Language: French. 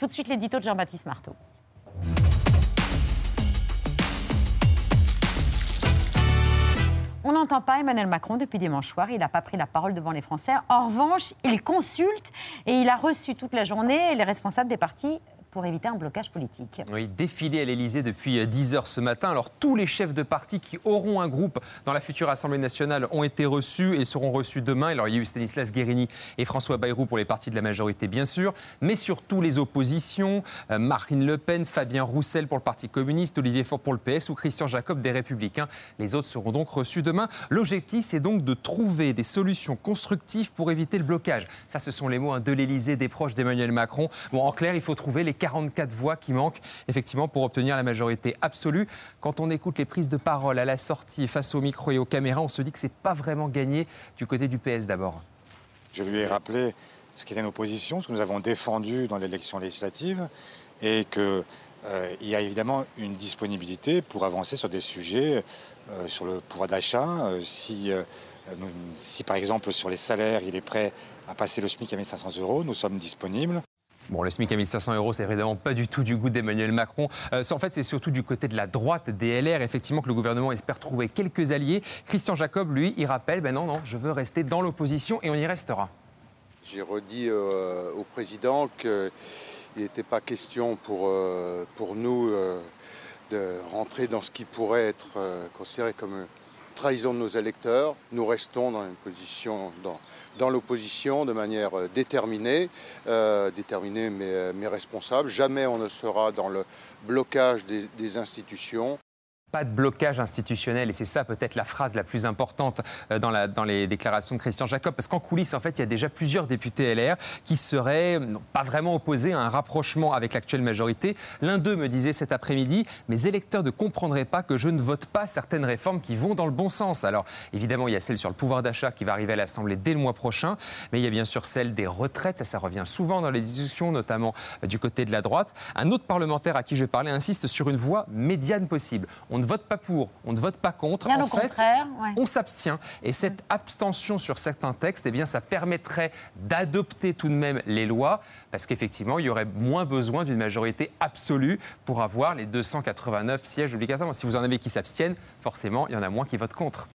Tout de suite, l'édito de Jean-Baptiste Marteau. On n'entend pas Emmanuel Macron depuis dimanche soir. Il n'a pas pris la parole devant les Français. En revanche, il consulte et il a reçu toute la journée les responsables des partis pour éviter un blocage politique. Oui, défilé à l'Elysée depuis 10 euh, heures ce matin. Alors tous les chefs de parti qui auront un groupe dans la future Assemblée nationale ont été reçus et seront reçus demain. Alors il y a eu Stanislas Guérini et François Bayrou pour les partis de la majorité bien sûr, mais surtout les oppositions, euh, Marine Le Pen, Fabien Roussel pour le Parti communiste, Olivier Faure pour le PS ou Christian Jacob des Républicains. Les autres seront donc reçus demain. L'objectif c'est donc de trouver des solutions constructives pour éviter le blocage. Ça ce sont les mots hein, de l'Elysée des proches d'Emmanuel Macron. Bon en clair, il faut trouver les 44 voix qui manquent effectivement pour obtenir la majorité absolue. Quand on écoute les prises de parole à la sortie face au micro et aux caméras, on se dit que c'est pas vraiment gagné du côté du PS d'abord. Je lui ai rappelé ce qui était nos positions, ce que nous avons défendu dans l'élection législative et qu'il euh, y a évidemment une disponibilité pour avancer sur des sujets, euh, sur le pouvoir d'achat. Euh, si, si par exemple sur les salaires, il est prêt à passer le SMIC à 1500 euros, nous sommes disponibles. Bon, le SMIC à 1500 euros, c'est évidemment pas du tout du goût d'Emmanuel Macron. Euh, en fait, c'est surtout du côté de la droite des LR, effectivement, que le gouvernement espère trouver quelques alliés. Christian Jacob, lui, il rappelle, ben non, non, je veux rester dans l'opposition et on y restera. J'ai redit euh, au président qu'il n'était pas question pour, euh, pour nous de rentrer dans ce qui pourrait être considéré comme trahison de nos électeurs. Nous restons dans une position, dans, dans l'opposition de manière euh, déterminée, euh, déterminée mais, mais, responsable. Jamais on ne sera dans le blocage des, des institutions pas de blocage institutionnel. Et c'est ça peut-être la phrase la plus importante euh, dans, les déclarations de Christian Jacob. Parce qu'en coulisses, en fait, il y a déjà plusieurs députés LR qui seraient pas vraiment opposés à un rapprochement avec l'actuelle majorité. L'un d'eux me disait cet après-midi, mes électeurs ne comprendraient pas que je ne vote pas certaines réformes qui vont dans le bon sens. Alors évidemment, il y a celle sur le pouvoir d'achat qui va arriver à l'Assemblée dès le mois prochain. Mais il y a bien sûr celle des retraites. Ça, ça revient souvent dans les discussions, notamment euh, du côté de la droite. Un autre parlementaire à qui je parlais insiste sur une voie médiane possible. Ne vote pas pour, on ne vote pas contre. en fait, on s'abstient. Et cette abstention sur certains textes, eh bien, ça permettrait d'adopter tout de même les lois, parce qu'effectivement, il y aurait moins besoin d'une majorité absolue pour avoir les 289 sièges obligatoirement. Si vous en avez qui s'abstiennent, forcément, il y en a moins qui votent contre.